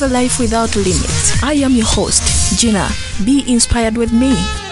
live a life without limits. I am your host, Gina. Be inspired with me.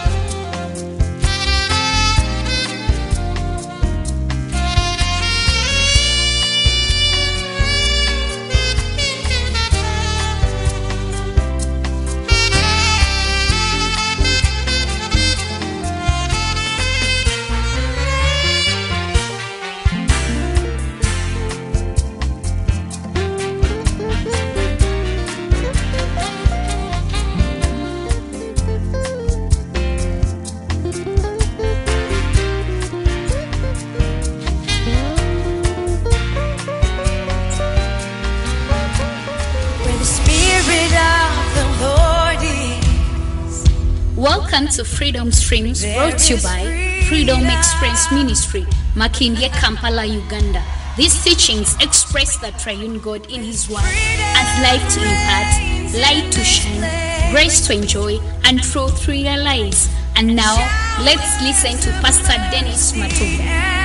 Freedom Streams brought to you by Freedom Experience Ministry, Makindye, Kampala, Uganda. These teachings express the triune God in His Word as life to impart, light to shine, grace to enjoy, and truth to realize. And now, let's listen to Pastor Dennis Matumba.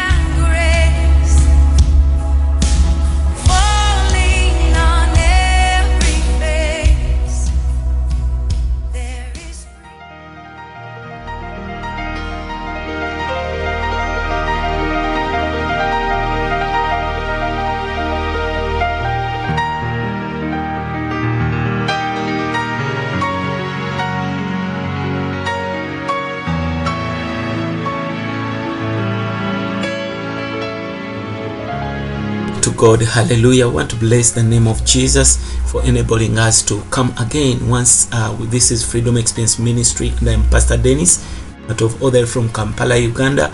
God. Hallelujah. I want to bless the name of Jesus for enabling us to come again once uh, this is Freedom Experience Ministry and I'm Pastor Dennis out of other from Kampala, Uganda.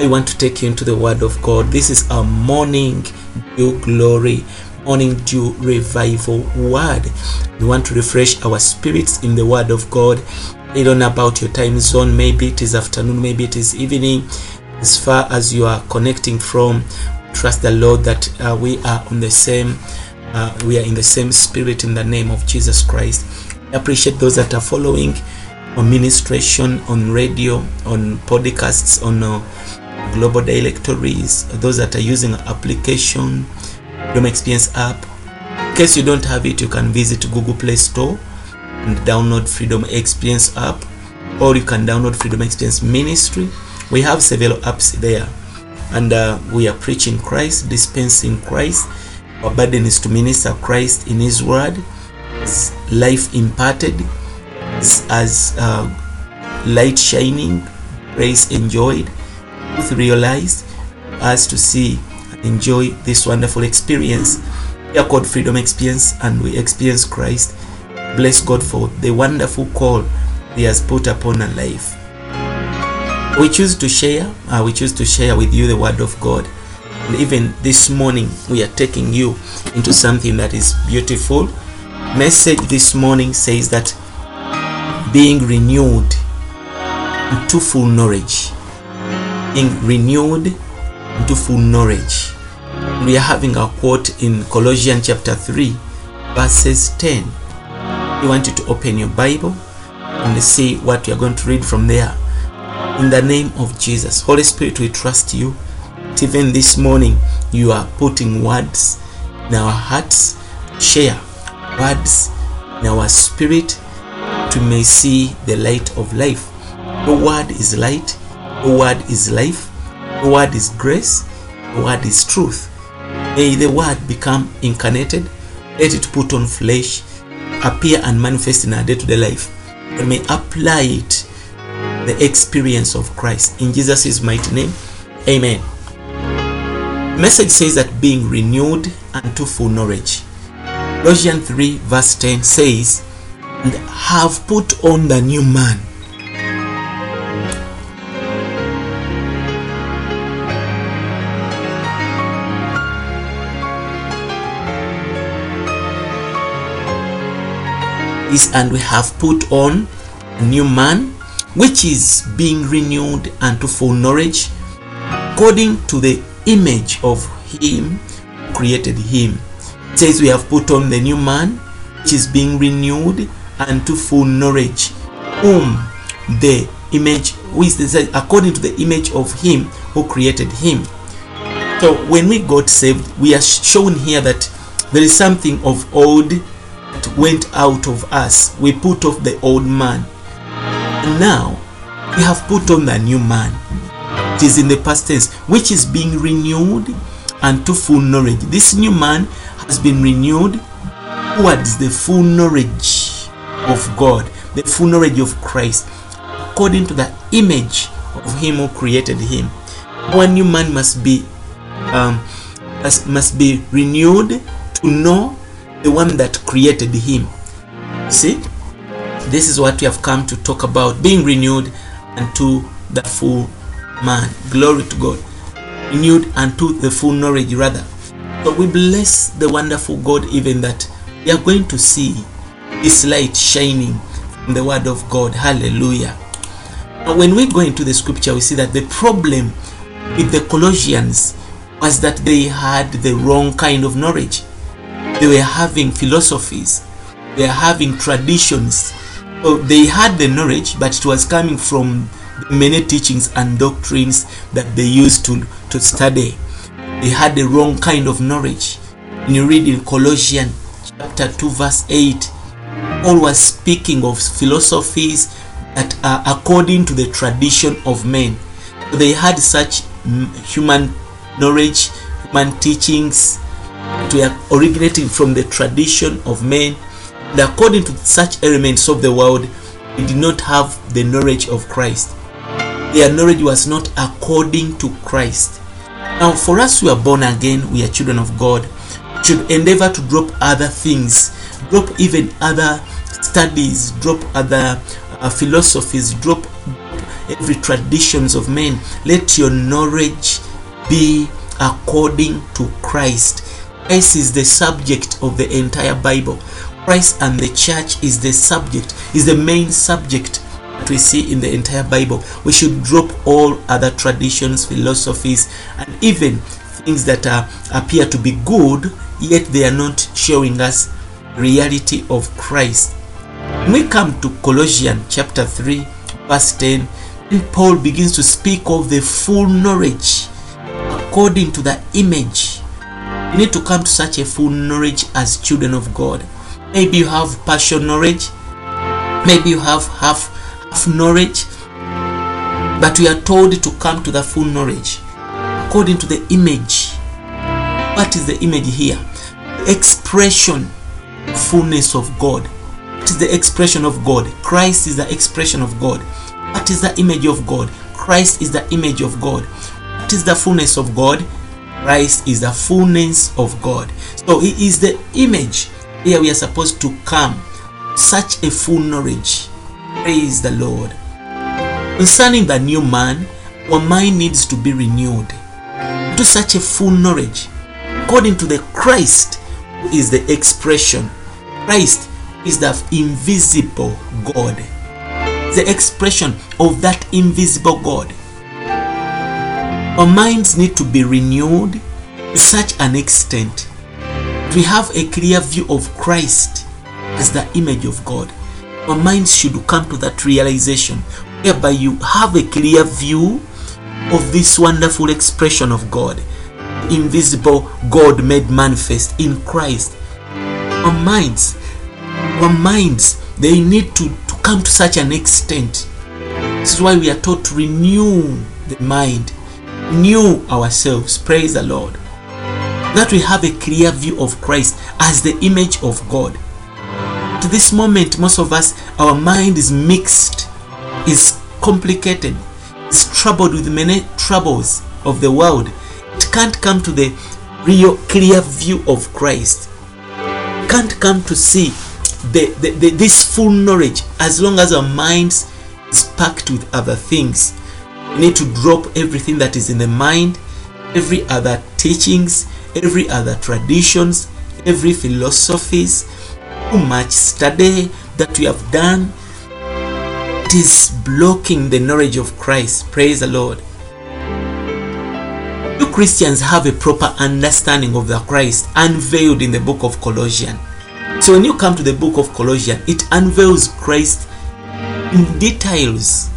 I want to take you into the Word of God. This is our morning dew glory, morning dew revival word. We want to refresh our spirits in the Word of God. I don't know about your time zone. Maybe it is afternoon, maybe it is evening. As far as you are connecting from, trust the Lord that uh, we are on the same, uh, we are in the same spirit in the name of Jesus Christ. I appreciate those that are following on ministration, on radio, on podcasts, on uh, global directories, those that are using application, Freedom Experience app. In case you don't have it, you can visit Google Play Store and download Freedom Experience app, or you can download Freedom Experience Ministry. We have several apps there and uh, we are preaching Christ, dispensing Christ. Our burden is to minister Christ in His Word, life imparted, as, as uh, light shining, grace enjoyed, truth realized, us to see and enjoy this wonderful experience. We are called Freedom Experience, and we experience Christ. Bless God for the wonderful call He has put upon our life we choose to share uh, we choose to share with you the word of god. And even this morning we are taking you into something that is beautiful. Message this morning says that being renewed into full knowledge. Being renewed into full knowledge. We are having a quote in colossians chapter 3 verses 10 we want you to open your bible and see what you are going to read from there in the name of Jesus. Holy Spirit, we trust you. Even this morning, you are putting words in our hearts, share words in our spirit, to may see the light of life. The word is light, the word is life, the word is grace, the word is truth. May the word become incarnated, let it put on flesh, appear and manifest in our day to day life, and may apply it the experience of Christ. In Jesus' mighty name, amen. Message says that being renewed unto full knowledge. Colossians 3, verse 10 says, And have put on the new man. Is and we have put on a new man which is being renewed unto full knowledge according to the image of him who created him it says we have put on the new man which is being renewed unto full knowledge whom the image which is according to the image of him who created him so when we got saved we are shown here that there is something of old that went out of us. We put off the old man. Now we have put on the new man. It is in the past tense, which is being renewed and to full knowledge. This new man has been renewed towards the full knowledge of God, the full knowledge of Christ, according to the image of Him who created him. One new man must be um, must be renewed to know the one that created him. See, this is what we have come to talk about: being renewed unto the full man. Glory to God. Renewed unto the full knowledge, rather. So we bless the wonderful God, even that we are going to see His light shining from the Word of God. Hallelujah. Now, when we go into the scripture, we see that the problem with the Colossians was that they had the wrong kind of knowledge. They were having philosophies, they were having traditions. So they had the knowledge, but it was coming from many teachings and doctrines that they used to, to study. They had the wrong kind of knowledge. When you read in Colossians chapter 2, verse 8, Paul was speaking of philosophies that are according to the tradition of men. They had such human knowledge, human teachings that were originating from the tradition of men. According to such elements of the world, they did not have the knowledge of Christ. Their knowledge was not according to Christ. Now, for us who are born again, we are children of God, should endeavor to drop other things, drop even other studies, drop other uh, philosophies, drop every traditions of men. Let your knowledge be according to Christ. Christ is the subject of the entire Bible. Christ and the church is the subject, is the main subject that we see in the entire Bible. We should drop all other traditions, philosophies, and even things that are, appear to be good, yet they are not showing us reality of Christ. When we come to Colossians chapter 3, verse 10, and Paul begins to speak of the full knowledge according to the image. We need to come to such a full knowledge as children of God. Maybe you have partial knowledge, maybe you have half half knowledge, but we are told to come to the full knowledge according to the image. What is the image here? Expression, fullness of God. What is the expression of God? Christ is the expression of God. What is the image of God? Christ is the image of God. What is the fullness of God? Christ is the fullness of God. So He is the image. Here we are supposed to come. Such a full knowledge. Praise the Lord. Concerning the new man, our mind needs to be renewed to such a full knowledge according to the Christ who is the expression. Christ is the invisible God the expression of that invisible God. Our minds need to be renewed to such an extent we have a clear view of Christ as the image of God. Our minds should come to that realization whereby you have a clear view of this wonderful expression of God, invisible God made manifest in Christ. Our minds, our minds, they need to come to such an extent. This is why we are taught to renew the mind, renew ourselves. Praise the Lord. That we have a clear view of Christ as the image of God. To this moment, most of us, our mind is mixed, is complicated, is troubled with many troubles of the world. It can't come to the real clear view of Christ. Can't come to see the, the, the, this full knowledge as long as our minds is packed with other things we need to drop everything that is in the mind every other teachings every other traditions every philosophies too much study that we have done it is blocking the knowledge of christ praise the lord you christians have a proper understanding of the christ unveiled in the book of colossians so when you come to the book of Colossians, it unveils Christ in details.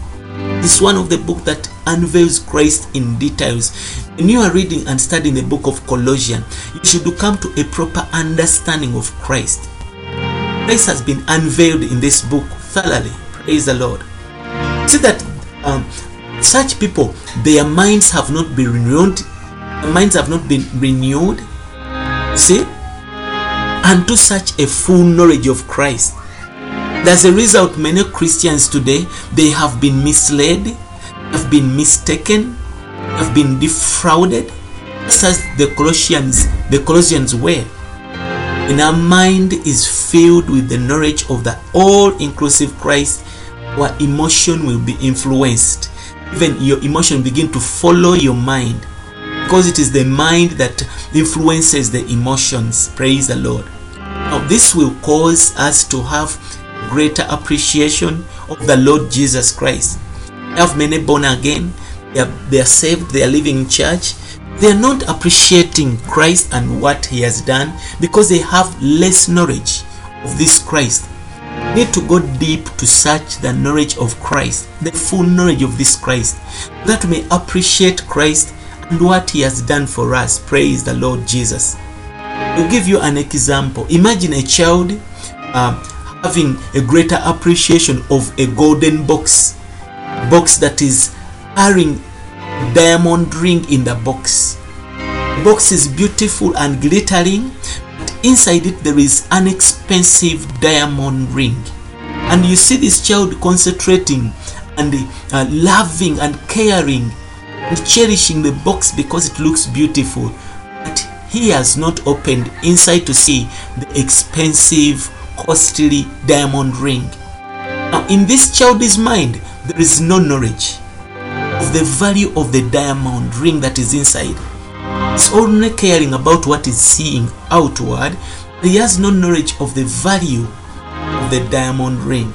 Is one of the book that unveils Christ in details. When you are reading and studying the book of Colossians, you should come to a proper understanding of Christ. Christ has been unveiled in this book thoroughly. Praise the Lord. See that um, such people, their minds have not been renewed. Their minds have not been renewed. See, unto such a full knowledge of Christ. As a result, many Christians today they have been misled, have been mistaken, have been defrauded, just as the Colossians, the Colossians were. When our mind is filled with the knowledge of the all-inclusive Christ, our emotion will be influenced. Even your emotion begin to follow your mind because it is the mind that influences the emotions. Praise the Lord. Now, this will cause us to have greater appreciation of the Lord Jesus Christ. I have many born again, they are, they are saved, they are living in church. They are not appreciating Christ and what He has done because they have less knowledge of this Christ. We need to go deep to search the knowledge of Christ, the full knowledge of this Christ, that we may appreciate Christ and what He has done for us. Praise the Lord Jesus. I'll give you an example. Imagine a child uh, having a greater appreciation of a golden box, box that is carrying diamond ring in the box. The box is beautiful and glittering, but inside it there is an expensive diamond ring. And you see this child concentrating and uh, loving and caring and cherishing the box because it looks beautiful. But he has not opened inside to see the expensive, costly diamond ring. Now, in this child's mind, there is no knowledge of the value of the diamond ring that is inside. He's only caring about what is seeing outward. He has no knowledge of the value of the diamond ring.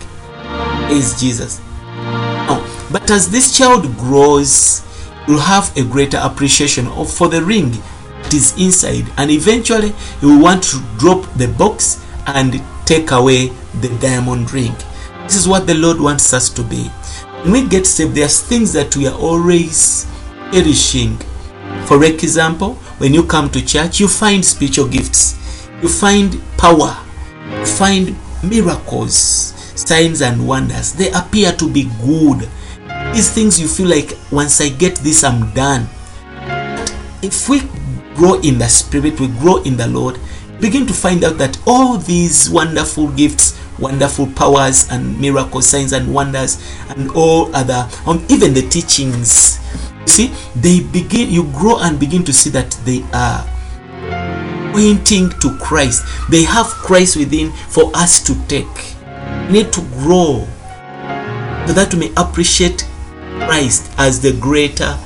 Is Jesus. Now, but as this child grows, you'll have a greater appreciation of for the ring that is inside, and eventually he will want to drop the box and take away the diamond ring. This is what the Lord wants us to be. When we get saved, there's things that we are always cherishing. For example, when you come to church, you find spiritual gifts, you find power, you find miracles, signs, and wonders. They appear to be good. These things you feel like once I get this, I'm done. But if we grow in the Spirit, we grow in the Lord, begin to find out that all these wonderful gifts wonderful powers and miracles, signs and wonders, and all other, um, even the teachings. You see, they begin, you grow and begin to see that they are pointing to Christ. They have Christ within for us to take. We need to grow so that we may appreciate Christ as the greater,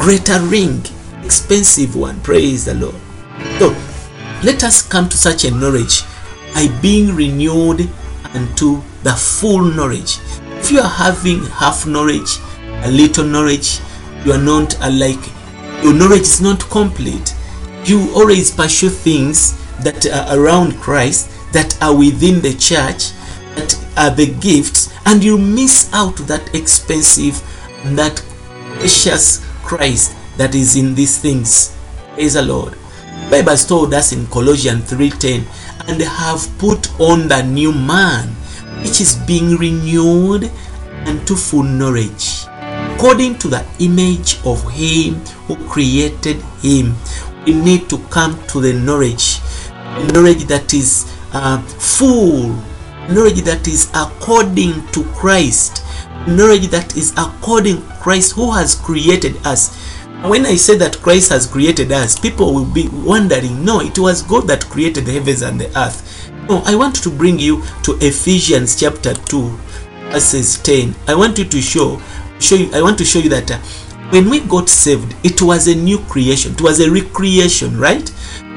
greater ring, expensive one. Praise the Lord. So let us come to such a knowledge by being renewed unto the full knowledge. If you are having half knowledge, a little knowledge, you are not alike. your knowledge is not complete. You always pursue things that are around Christ, that are within the church, that are the gifts, and you miss out that expensive that precious Christ that is in these things. Praise the Lord. Bible told us in Colossians 3:10 and have put on the new man, which is being renewed unto full knowledge, according to the image of Him who created him. We need to come to the knowledge, knowledge that is uh, full, knowledge that is according to Christ, knowledge that is according Christ who has created us when I say that Christ has created us, people will be wondering, no, it was God that created the heavens and the earth. No, I want to bring you to Ephesians chapter 2, verses 10. I want you to show, show you, I want to show you that uh, when we got saved, it was a new creation. It was a recreation, right?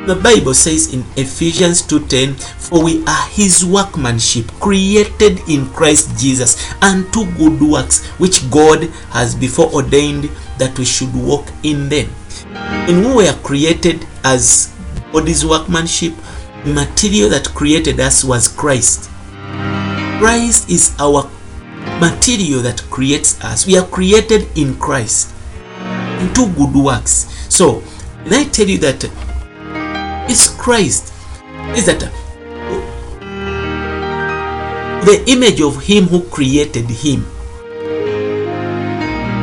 The Bible says in Ephesians 2:10, "For we are his workmanship, created in Christ Jesus unto good works, which God has before ordained that we should walk in them." And we were created as God's workmanship. The material that created us was Christ. Christ is our material that creates us. We are created in Christ into good works. So, when I tell you that it's Christ, is that the image of him who created him.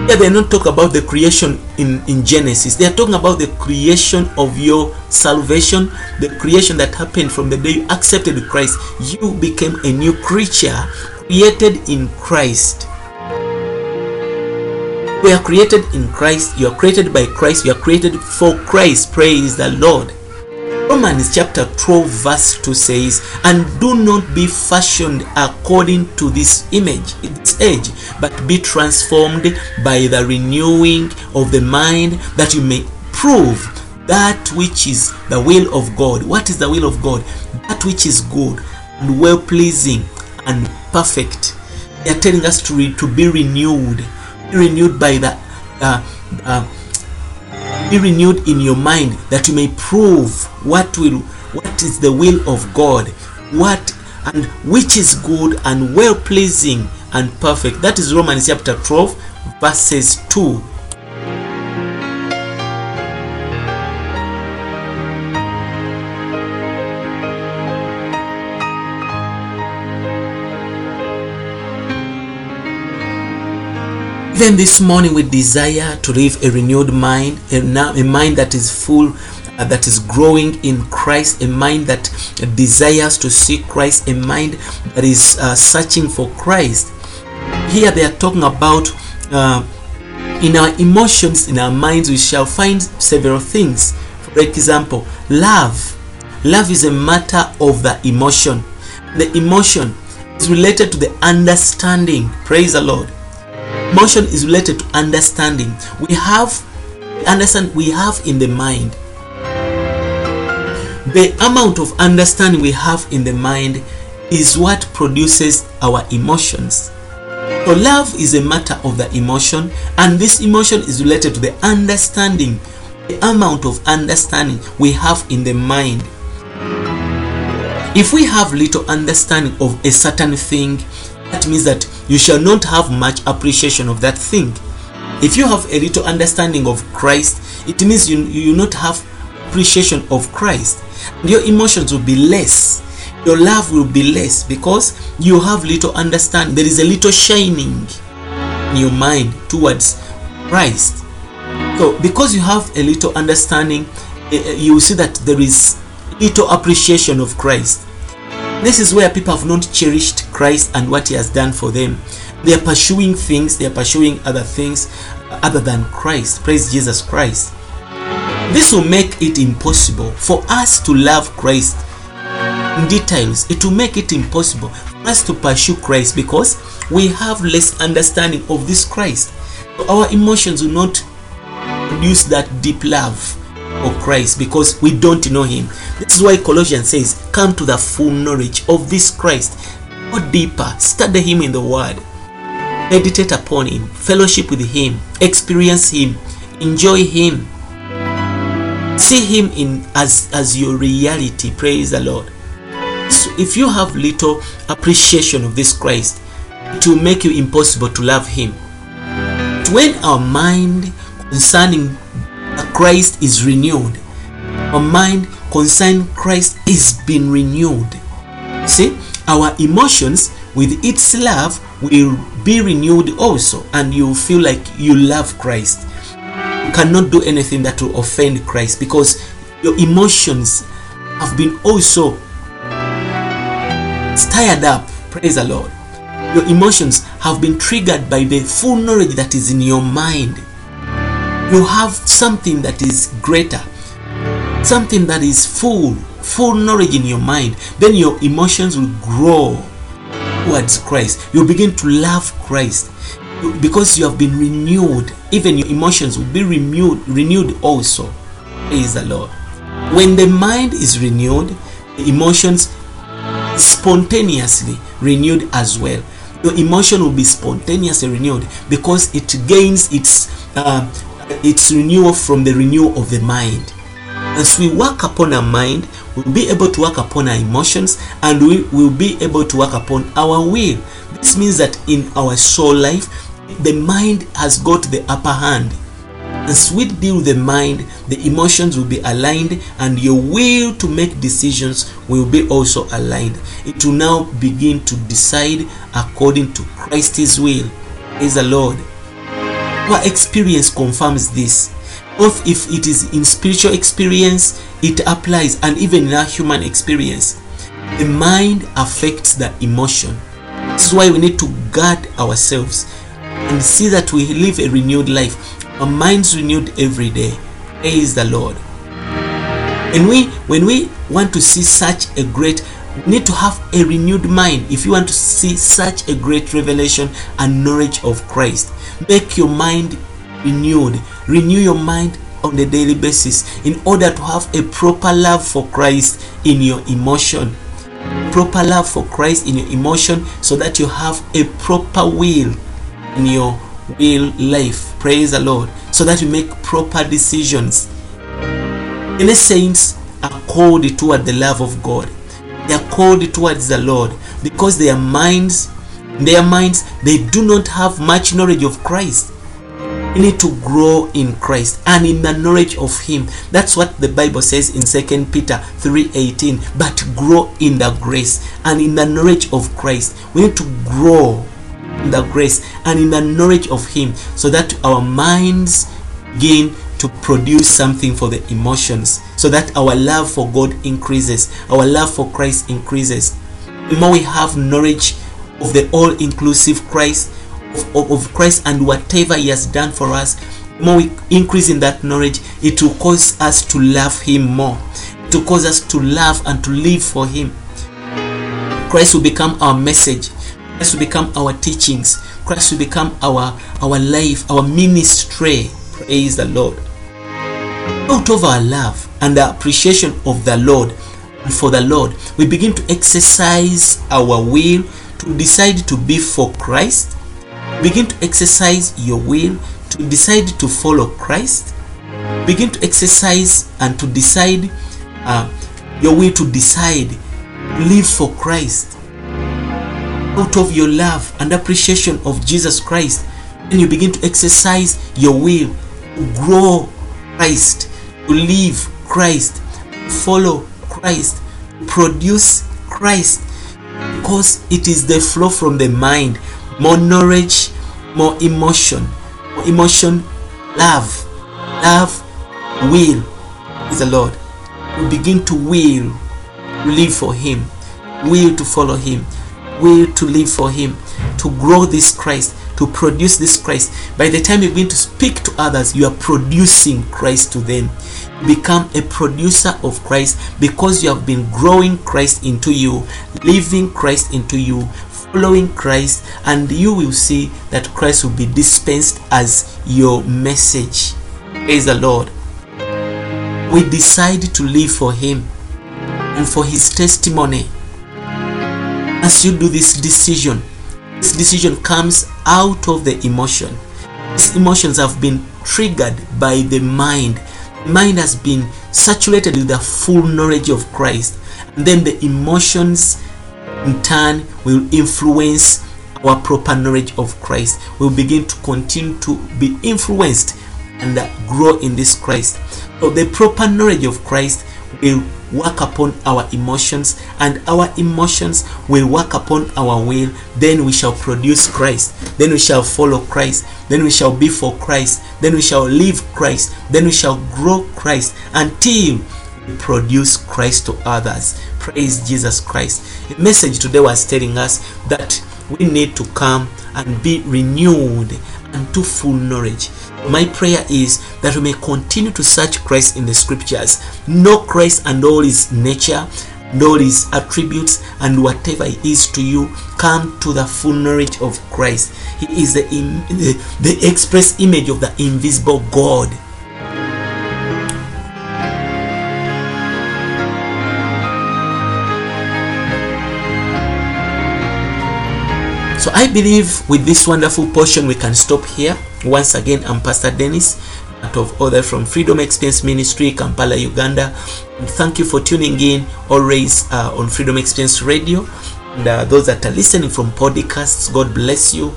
Yeah, they're not talking about the creation in, in Genesis. They are talking about the creation of your salvation, the creation that happened from the day you accepted Christ. You became a new creature created in Christ. We are created in Christ. You are created by Christ. You are created for Christ. Praise the Lord. Romans chapter 12 verse 2 says, And do not be fashioned according to this image, its age, but be transformed by the renewing of the mind, that you may prove that which is the will of God. What is the will of God? That which is good and well pleasing and perfect. They are telling us to, re- to be renewed, be renewed by the uh, uh, be renewed in your mind that you may prove what will what is the will of god what and which is good and well pleasing and perfect. That is romans chapter 12 verses 2 Even this morning, we desire to live a renewed mind, a, a mind that is full, uh, that is growing in Christ, a mind that desires to see Christ, a mind that is uh, searching for Christ. Here, they are talking about uh, in our emotions, in our minds, we shall find several things. For example, love. Love is a matter of the emotion. The emotion is related to the understanding. Praise the Lord emotion is related to understanding. We have understand we have in the mind. The amount of understanding we have in the mind is what produces our emotions. So love is a matter of the emotion and this emotion is related to the understanding the amount of understanding we have in the mind. If we have little understanding of a certain thing that means that you shall not have much appreciation of that thing. If you have a little understanding of christ it means you you not have appreciation of christ. Your emotions will be less. Your love will be less because you have little understanding. There is a little shining in your mind towards christ. So because you have a little understanding eh, you will see that there is little appreciation of christ this is where people have not cherished Christ and what He has done for them. They are pursuing things, they are pursuing other things other than Christ. Praise Jesus Christ. This will make it impossible for us to love Christ in details. It will make it impossible for us to pursue Christ because we have less understanding of this Christ. Our emotions will not produce that deep love of Christ because we don't know him. This is why Colossians says, Come to the full knowledge of this Christ. Go deeper, study him in the word, meditate upon him, fellowship with him, experience him, enjoy him, see him in as, as your reality. Praise the Lord. So if you have little appreciation of this Christ, it will make you impossible to love him. When our mind concerning Christ is renewed. Our mind concerning Christ is being renewed. See, our emotions with its love will be renewed also, and you feel like you love Christ. You cannot do anything that will offend Christ because your emotions have been also stirred up. Praise the Lord. Your emotions have been triggered by the full knowledge that is in your mind you have something that is greater something that is full full knowledge in your mind then your emotions will grow towards christ. You begin to love christ because you have been renewed. Even your emotions will be renewed renewed also. Praise the lord. When the mind is renewed the emotions spontaneously renewed as well. Your emotion will be spontaneously renewed because it gains its uh, its renewal from the renewal of the mind. As we work upon our mind, we'll be able to work upon our emotions and we will be able to work upon our will. This means that in our soul life, the mind has got the upper hand. As we deal with the mind, the emotions will be aligned, and your will to make decisions will be also aligned. It will now begin to decide according to Christ's will. Praise the Lord. Our experience confirms this. Both if it is in spiritual experience, it applies, and even in our human experience. The mind affects the emotion. This is why we need to guard ourselves and see that we live a renewed life. Our minds renewed every day. Praise the Lord. And we, when we want to see such a great, need to have a renewed mind. If you want to see such a great revelation and knowledge of Christ, make your mind renewed. Renew your mind on a daily basis in order to have a proper love for Christ in your emotion. Proper love for Christ in your emotion so that you have a proper will in your will life. Praise the Lord. So that you make proper decisions. Any saints are called toward the love of God. They are called towards the Lord because their minds, their minds, they do not have much knowledge of Christ. We need to grow in Christ and in the knowledge of Him. That's what the Bible says in 2 Peter 3:18. But grow in the grace and in the knowledge of Christ. We need to grow in the grace and in the knowledge of Him so that our minds gain to produce something for the emotions so that our love for God increases, our love for Christ increases. The more we have knowledge of the all inclusive Christ, of, of, Christ and whatever He has done for us, the more we increase in that knowledge, it will cause us to love Him more, to cause us to love and to live for Him. Christ will become our message, Christ will become our teachings, Christ will become our, our life, our ministry. Praise the Lord. Out of our love and the appreciation of the Lord and for the Lord, we begin to exercise our will to decide to be for Christ. Begin to exercise your will to decide to follow Christ. Begin to exercise and to decide uh, your will to decide to live for Christ. Out of your love and appreciation of Jesus Christ, and you begin to exercise your will grow Christ, to live Christ, to follow Christ, to produce Christ, because it is the flow from the mind, more knowledge, more emotion, more emotion, love, love, will is the Lord. We begin to will, to live for Him, will to follow Him, will to live for Him, to grow this Christ, to produce this Christ. By the time you begin to speak to others, you are producing Christ to them. Become a producer of Christ because you have been growing Christ into you, living Christ into you, following Christ, and you will see that Christ will be dispensed as your message. Praise the Lord. We decide to live for Him and for His testimony. As you do this decision, this decision comes out of the emotion. These emotions have been triggered by the mind. The mind has been saturated with the full knowledge of Christ. And then the emotions in turn will influence our proper knowledge of Christ. We'll begin to continue to be influenced and grow in this Christ. So the proper knowledge of Christ will work upon our emotions and our emotions will work upon our will. Then we shall produce christ. Then we shall follow christ. Then we shall be for christ. Then we shall live christ. Then we shall grow christ until we produce christ to others. Praise jesus christ. The message today was telling us that we need to come and be renewed unto full knowledge my prayer is that we may continue to search Christ in the scriptures, know Christ and all his nature, all his attributes, and whatever he is to you, come to the full knowledge of Christ. He is the, the, the express image of the invisible God. So I believe with this wonderful portion we can stop here. Once again, I'm Pastor Dennis, out of other from Freedom Experience Ministry, Kampala, Uganda. And thank you for tuning in always uh, on Freedom Experience Radio. And uh, those that are listening from podcasts, God bless you.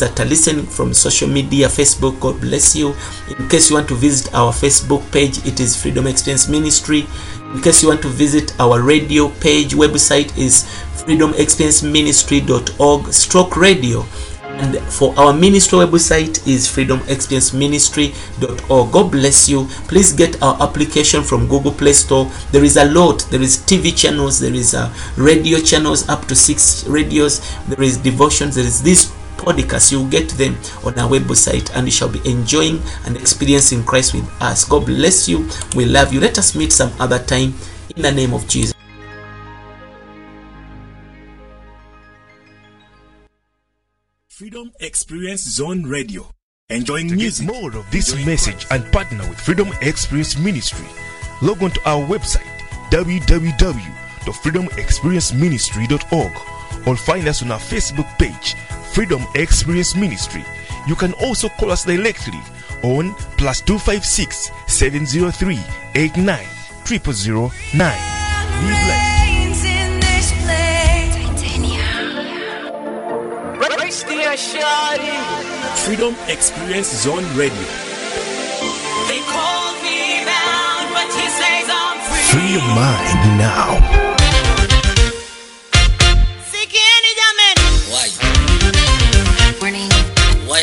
That are listening from social media, Facebook, God bless you. In case you want to visit our Facebook page, it is Freedom Experience Ministry. In case you want to visit our radio page, website is freedomexperienceministry.org stroke radio. And for our ministry website is freedomexperienceministry.org god bless you. Please get our application from google play store. There is a lot. There is tv channels. There is a radio channels up to six radios. There is devotions. There is this podcast you'll get them on our website and you shall be enjoying and experiencing christ with us. God bless you. We love you. Let us meet some other time in the name of jesus. Freedom Experience Zone Radio. Enjoying To get music. more of this message and partner with Freedom Experience Ministry, log on to our website www.freedomexperienceministry.org or find us on our Facebook page, Freedom Experience Ministry. You can also call us directly on plus 256 703 89 0009. Be blessed. Freedom Experience Zone Radio. They call me bound, but he says I'm free. Free your mind now.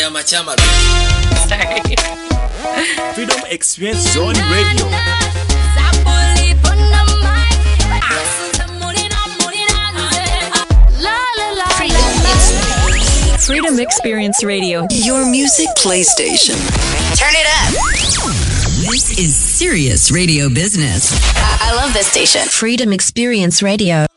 Am I chama? Sorry. Freedom Experience Zone Radio. Freedom Experience Radio. Your music playstation. Turn it up. This is serious radio business. I love this station. Freedom Experience Radio.